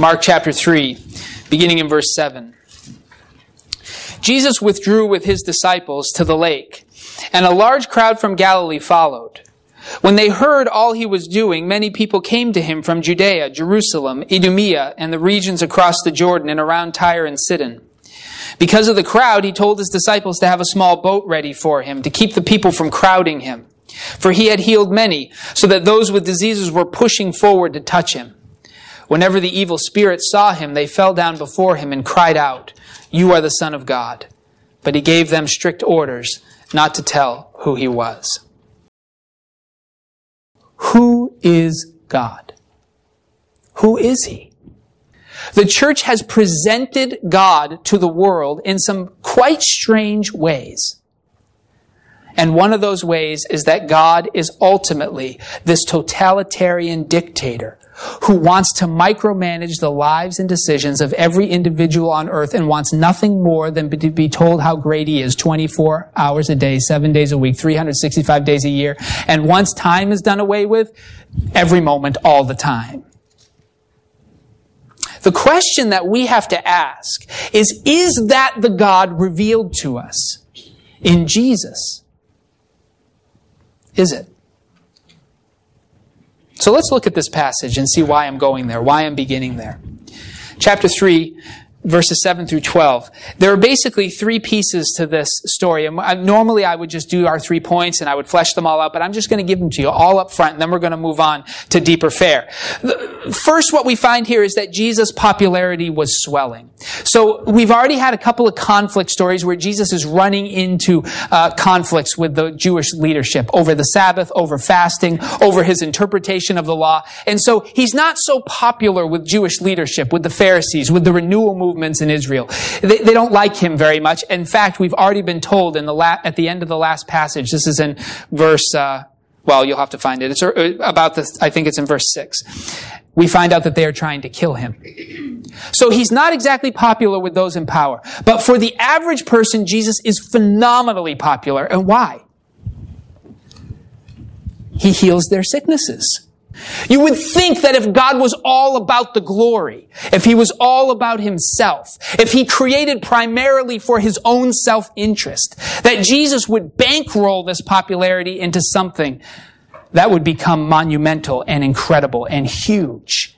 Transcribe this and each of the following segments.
Mark chapter 3, beginning in verse 7. Jesus withdrew with his disciples to the lake, and a large crowd from Galilee followed. When they heard all he was doing, many people came to him from Judea, Jerusalem, Idumea, and the regions across the Jordan and around Tyre and Sidon. Because of the crowd, he told his disciples to have a small boat ready for him, to keep the people from crowding him. For he had healed many, so that those with diseases were pushing forward to touch him. Whenever the evil spirits saw him, they fell down before him and cried out, You are the Son of God. But he gave them strict orders not to tell who he was. Who is God? Who is he? The church has presented God to the world in some quite strange ways. And one of those ways is that God is ultimately this totalitarian dictator who wants to micromanage the lives and decisions of every individual on earth and wants nothing more than to be told how great he is 24 hours a day, seven days a week, 365 days a year. And once time is done away with, every moment, all the time. The question that we have to ask is, is that the God revealed to us in Jesus? Is it? So let's look at this passage and see why I'm going there, why I'm beginning there. Chapter 3, verses 7 through 12. There are basically three pieces to this story. And normally I would just do our three points and I would flesh them all out, but I'm just going to give them to you all up front and then we're going to move on to deeper fare. First, what we find here is that Jesus' popularity was swelling. So we've already had a couple of conflict stories where Jesus is running into uh, conflicts with the Jewish leadership over the Sabbath, over fasting, over his interpretation of the law. And so he's not so popular with Jewish leadership, with the Pharisees, with the renewal movement movements in Israel. They, they don't like him very much. In fact, we've already been told in the la- at the end of the last passage, this is in verse, uh, well, you'll have to find it. It's uh, about this, I think it's in verse 6. We find out that they are trying to kill him. So he's not exactly popular with those in power. But for the average person, Jesus is phenomenally popular. And why? He heals their sicknesses. You would think that if God was all about the glory, if he was all about himself, if he created primarily for his own self-interest, that Jesus would bankroll this popularity into something that would become monumental and incredible and huge.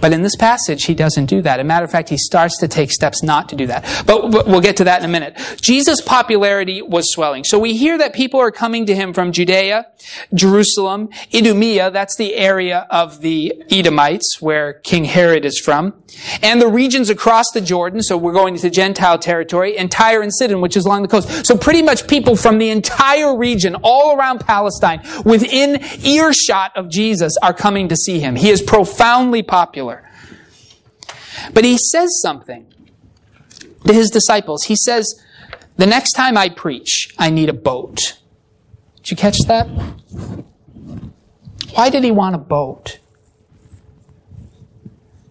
But in this passage, he doesn't do that. As a matter of fact, he starts to take steps not to do that. But, we'll get to that in a minute. Jesus' popularity was swelling. So we hear that people are coming to him from Judea, Jerusalem, Idumea, that's the area of the Edomites where King Herod is from, and the regions across the Jordan, so we're going into Gentile territory, and Tyre and Sidon, which is along the coast. So pretty much people from the entire region, all around Palestine, within earshot of Jesus, are coming to see him. He is profoundly popular. But he says something to his disciples. He says, the next time I preach, I need a boat. Did you catch that? Why did he want a boat?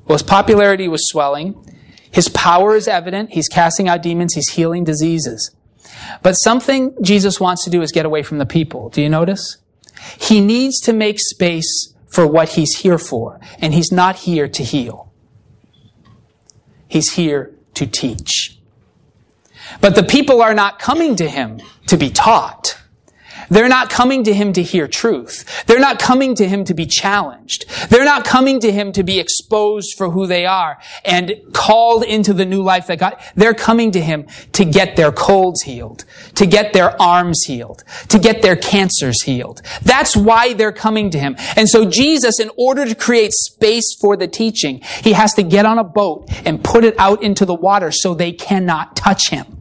Well, his popularity was swelling. His power is evident. He's casting out demons. He's healing diseases. But something Jesus wants to do is get away from the people. Do you notice? He needs to make space for what he's here for. And he's not here to heal. He's here to teach. But the people are not coming to him to be taught. They're not coming to him to hear truth. They're not coming to him to be challenged. They're not coming to him to be exposed for who they are and called into the new life that God, they're coming to him to get their colds healed, to get their arms healed, to get their cancers healed. That's why they're coming to him. And so Jesus, in order to create space for the teaching, he has to get on a boat and put it out into the water so they cannot touch him.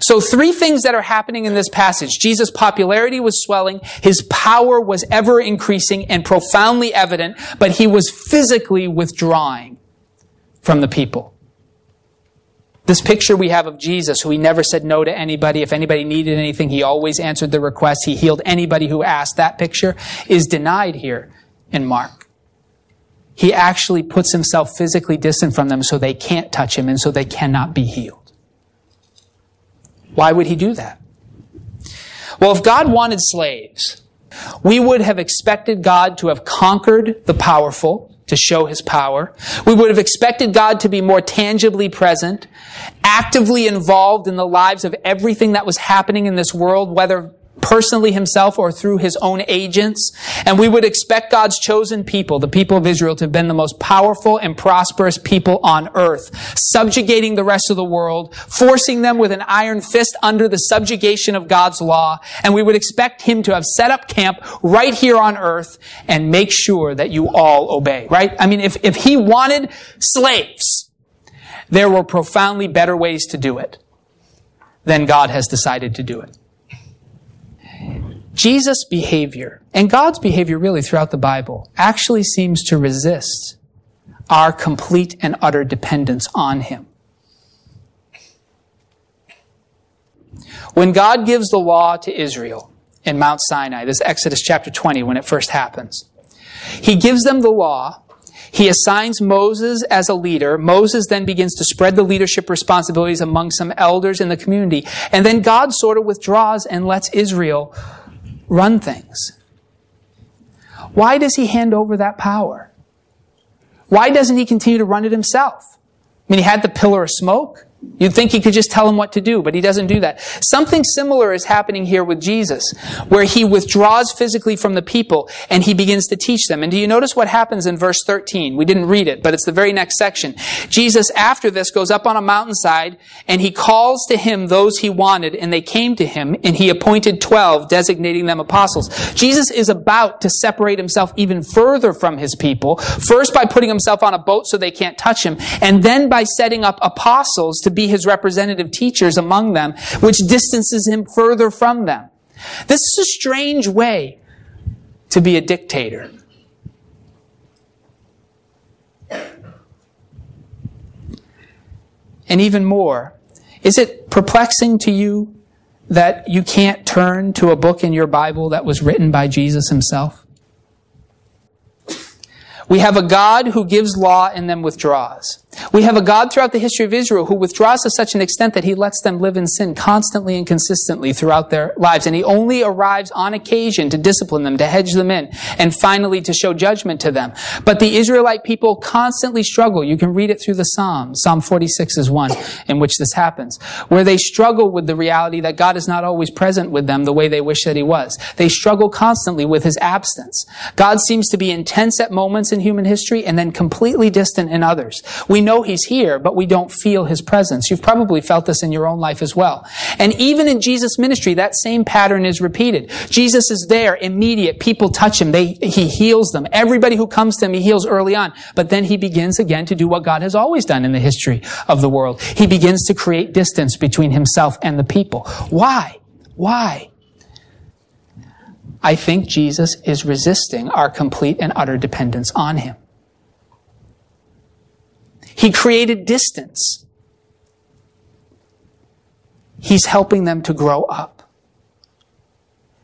So three things that are happening in this passage. Jesus' popularity was swelling. His power was ever increasing and profoundly evident, but he was physically withdrawing from the people. This picture we have of Jesus, who he never said no to anybody. If anybody needed anything, he always answered the request. He healed anybody who asked. That picture is denied here in Mark. He actually puts himself physically distant from them so they can't touch him and so they cannot be healed. Why would he do that? Well, if God wanted slaves, We would have expected God to have conquered the powerful, to show his power. We would have expected God to be more tangibly present, actively involved in the lives of everything that was happening in this world, whether personally himself or through his own agents. And we would expect God's chosen people, the people of Israel, to have been the most powerful and prosperous people on earth, subjugating the rest of the world, forcing them with an iron fist under the subjugation of God's law. And we would expect him to have set up camp right here on earth and make sure that you all obey, right? I mean, if, if he wanted slaves, there were profoundly better ways to do it than God has decided to do it. Jesus' behavior, and God's behavior really throughout the Bible, actually seems to resist our complete and utter dependence on Him. When God gives the law to Israel in Mount Sinai, this is Exodus chapter 20 when it first happens, He gives them the law. He assigns Moses as a leader. Moses then begins to spread the leadership responsibilities among some elders in the community. And then God sort of withdraws and lets Israel run things. Why does he hand over that power? Why doesn't he continue to run it himself? I mean, he had the pillar of smoke. You'd think he could just tell him what to do, but he doesn't do that. Something similar is happening here with Jesus, where he withdraws physically from the people and he begins to teach them. And do you notice what happens in verse 13? We didn't read it, but it's the very next section. Jesus, after this, goes up on a mountainside and he calls to him those he wanted and they came to him and he appointed 12, designating them apostles. Jesus is about to separate himself even further from his people, first by putting himself on a boat so they can't touch him, and then by setting up apostles to be his representative teachers among them, which distances him further from them. This is a strange way to be a dictator. And even more, is it perplexing to you that you can't turn to a book in your Bible that was written by Jesus himself? We have a God who gives law and then withdraws. We have a God throughout the history of Israel who withdraws to such an extent that he lets them live in sin constantly and consistently throughout their lives. And he only arrives on occasion to discipline them, to hedge them in, and finally to show judgment to them. But the Israelite people constantly struggle. You can read it through the Psalms. Psalm 46 is one in which this happens, where they struggle with the reality that God is not always present with them the way they wish that he was. They struggle constantly with his absence. God seems to be intense at moments in human history and then completely distant in others. We know he's here, but we don't feel his presence. You've probably felt this in your own life as well. And even in Jesus' ministry, that same pattern is repeated. Jesus is there, immediate. People touch him. They, he heals them. Everybody who comes to him, he heals early on. But then he begins again to do what God has always done in the history of the world. He begins to create distance between himself and the people. Why? Why? I think Jesus is resisting our complete and utter dependence on him. He created distance. He's helping them to grow up.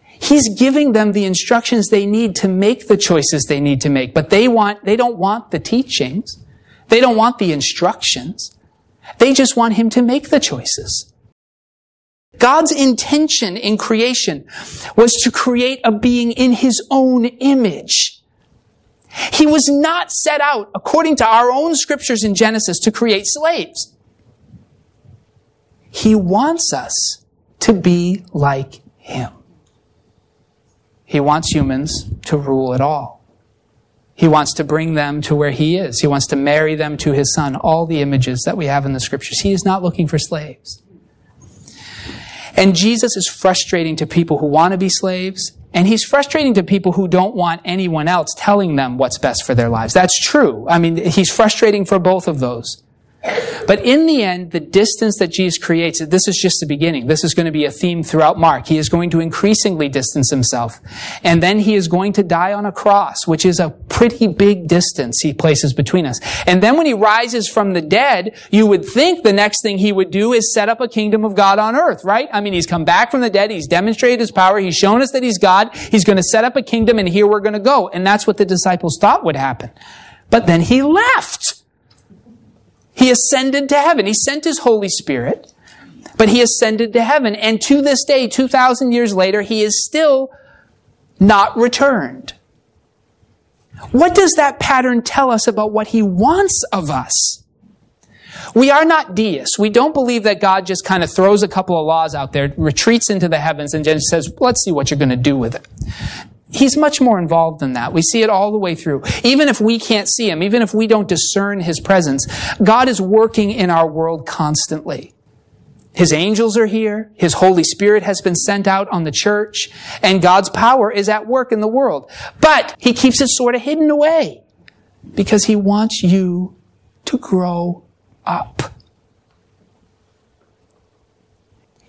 He's giving them the instructions they need to make the choices they need to make, but they want, they don't want the teachings. They don't want the instructions. They just want him to make the choices. God's intention in creation was to create a being in his own image. He was not set out, according to our own scriptures in Genesis, to create slaves. He wants us to be like Him. He wants humans to rule it all. He wants to bring them to where He is. He wants to marry them to His Son. All the images that we have in the scriptures. He is not looking for slaves. And Jesus is frustrating to people who want to be slaves and he's frustrating to people who don't want anyone else telling them what's best for their lives. That's true. I mean, he's frustrating for both of those. But in the end, the distance that Jesus creates, this is just the beginning. This is going to be a theme throughout Mark. He is going to increasingly distance himself. And then he is going to die on a cross, which is a pretty big distance he places between us. And then when he rises from the dead, you would think the next thing he would do is set up a kingdom of God on earth, right? I mean, he's come back from the dead. He's demonstrated his power. He's shown us that he's God. He's going to set up a kingdom and here we're going to go. And that's what the disciples thought would happen. But then he left. He ascended to heaven. He sent his Holy Spirit, but he ascended to heaven. And to this day, 2,000 years later, he is still not returned. What does that pattern tell us about what he wants of us? We are not deists. We don't believe that God just kind of throws a couple of laws out there, retreats into the heavens, and just says, let's see what you're going to do with it. He's much more involved than that. We see it all the way through. Even if we can't see him, even if we don't discern his presence, God is working in our world constantly. His angels are here. His Holy Spirit has been sent out on the church and God's power is at work in the world. But he keeps it sort of hidden away because he wants you to grow up.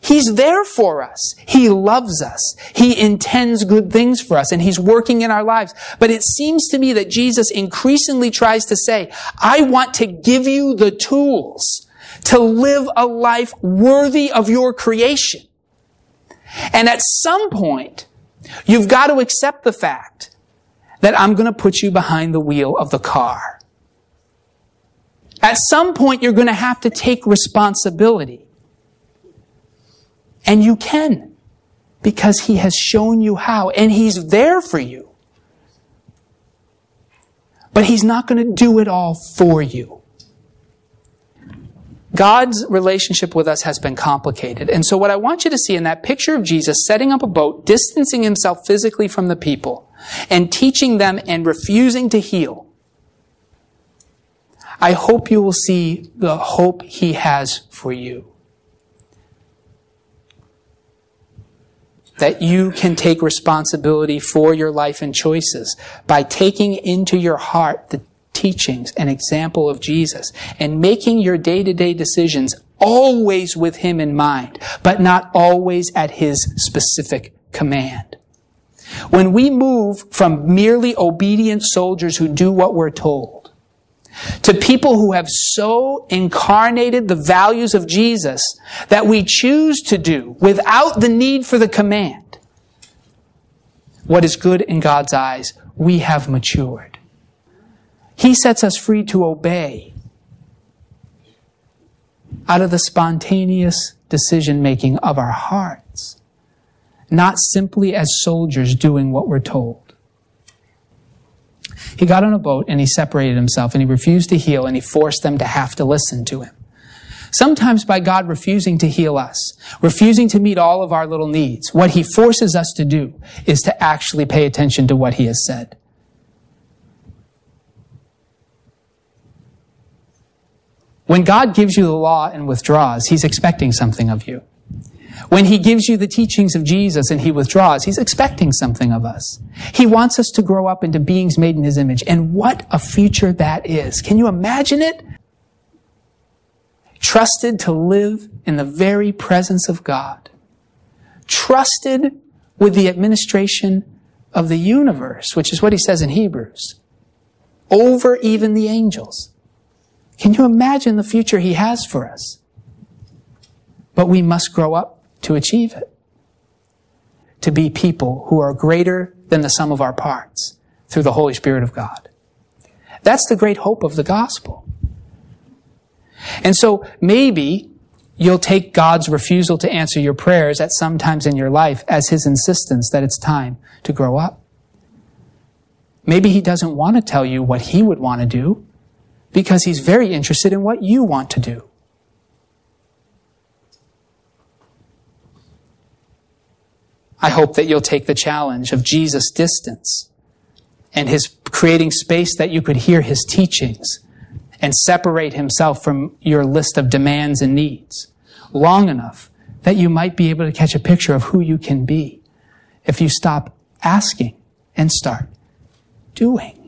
He's there for us. He loves us. He intends good things for us and He's working in our lives. But it seems to me that Jesus increasingly tries to say, I want to give you the tools to live a life worthy of your creation. And at some point, you've got to accept the fact that I'm going to put you behind the wheel of the car. At some point, you're going to have to take responsibility. And you can because he has shown you how and he's there for you. But he's not going to do it all for you. God's relationship with us has been complicated. And so what I want you to see in that picture of Jesus setting up a boat, distancing himself physically from the people, and teaching them and refusing to heal, I hope you will see the hope he has for you. That you can take responsibility for your life and choices by taking into your heart the teachings and example of Jesus and making your day-to-day decisions always with him in mind, but not always at his specific command. When we move from merely obedient soldiers who do what we're told to people who have so incarnated the values of Jesus that we choose to do without the need for the command what is good in God's eyes, we have matured. He sets us free to obey out of the spontaneous decision making of our hearts, not simply as soldiers doing what we're told. He got on a boat and he separated himself and he refused to heal and he forced them to have to listen to him. Sometimes by God refusing to heal us, refusing to meet all of our little needs, what he forces us to do is to actually pay attention to what he has said. When God gives you the law and withdraws, he's expecting something of you. When he gives you the teachings of Jesus and he withdraws, he's expecting something of us. He wants us to grow up into beings made in his image. And what a future that is. Can you imagine it? Trusted to live in the very presence of God. Trusted with the administration of the universe, which is what he says in Hebrews. Over even the angels. Can you imagine the future he has for us? But we must grow up to achieve it. To be people who are greater than the sum of our parts through the Holy Spirit of God. That's the great hope of the gospel. And so maybe you'll take God's refusal to answer your prayers at some times in your life as his insistence that it's time to grow up. Maybe he doesn't want to tell you what he would want to do because he's very interested in what you want to do. I hope that you'll take the challenge of Jesus' distance and his creating space that you could hear his teachings and separate himself from your list of demands and needs long enough that you might be able to catch a picture of who you can be if you stop asking and start doing.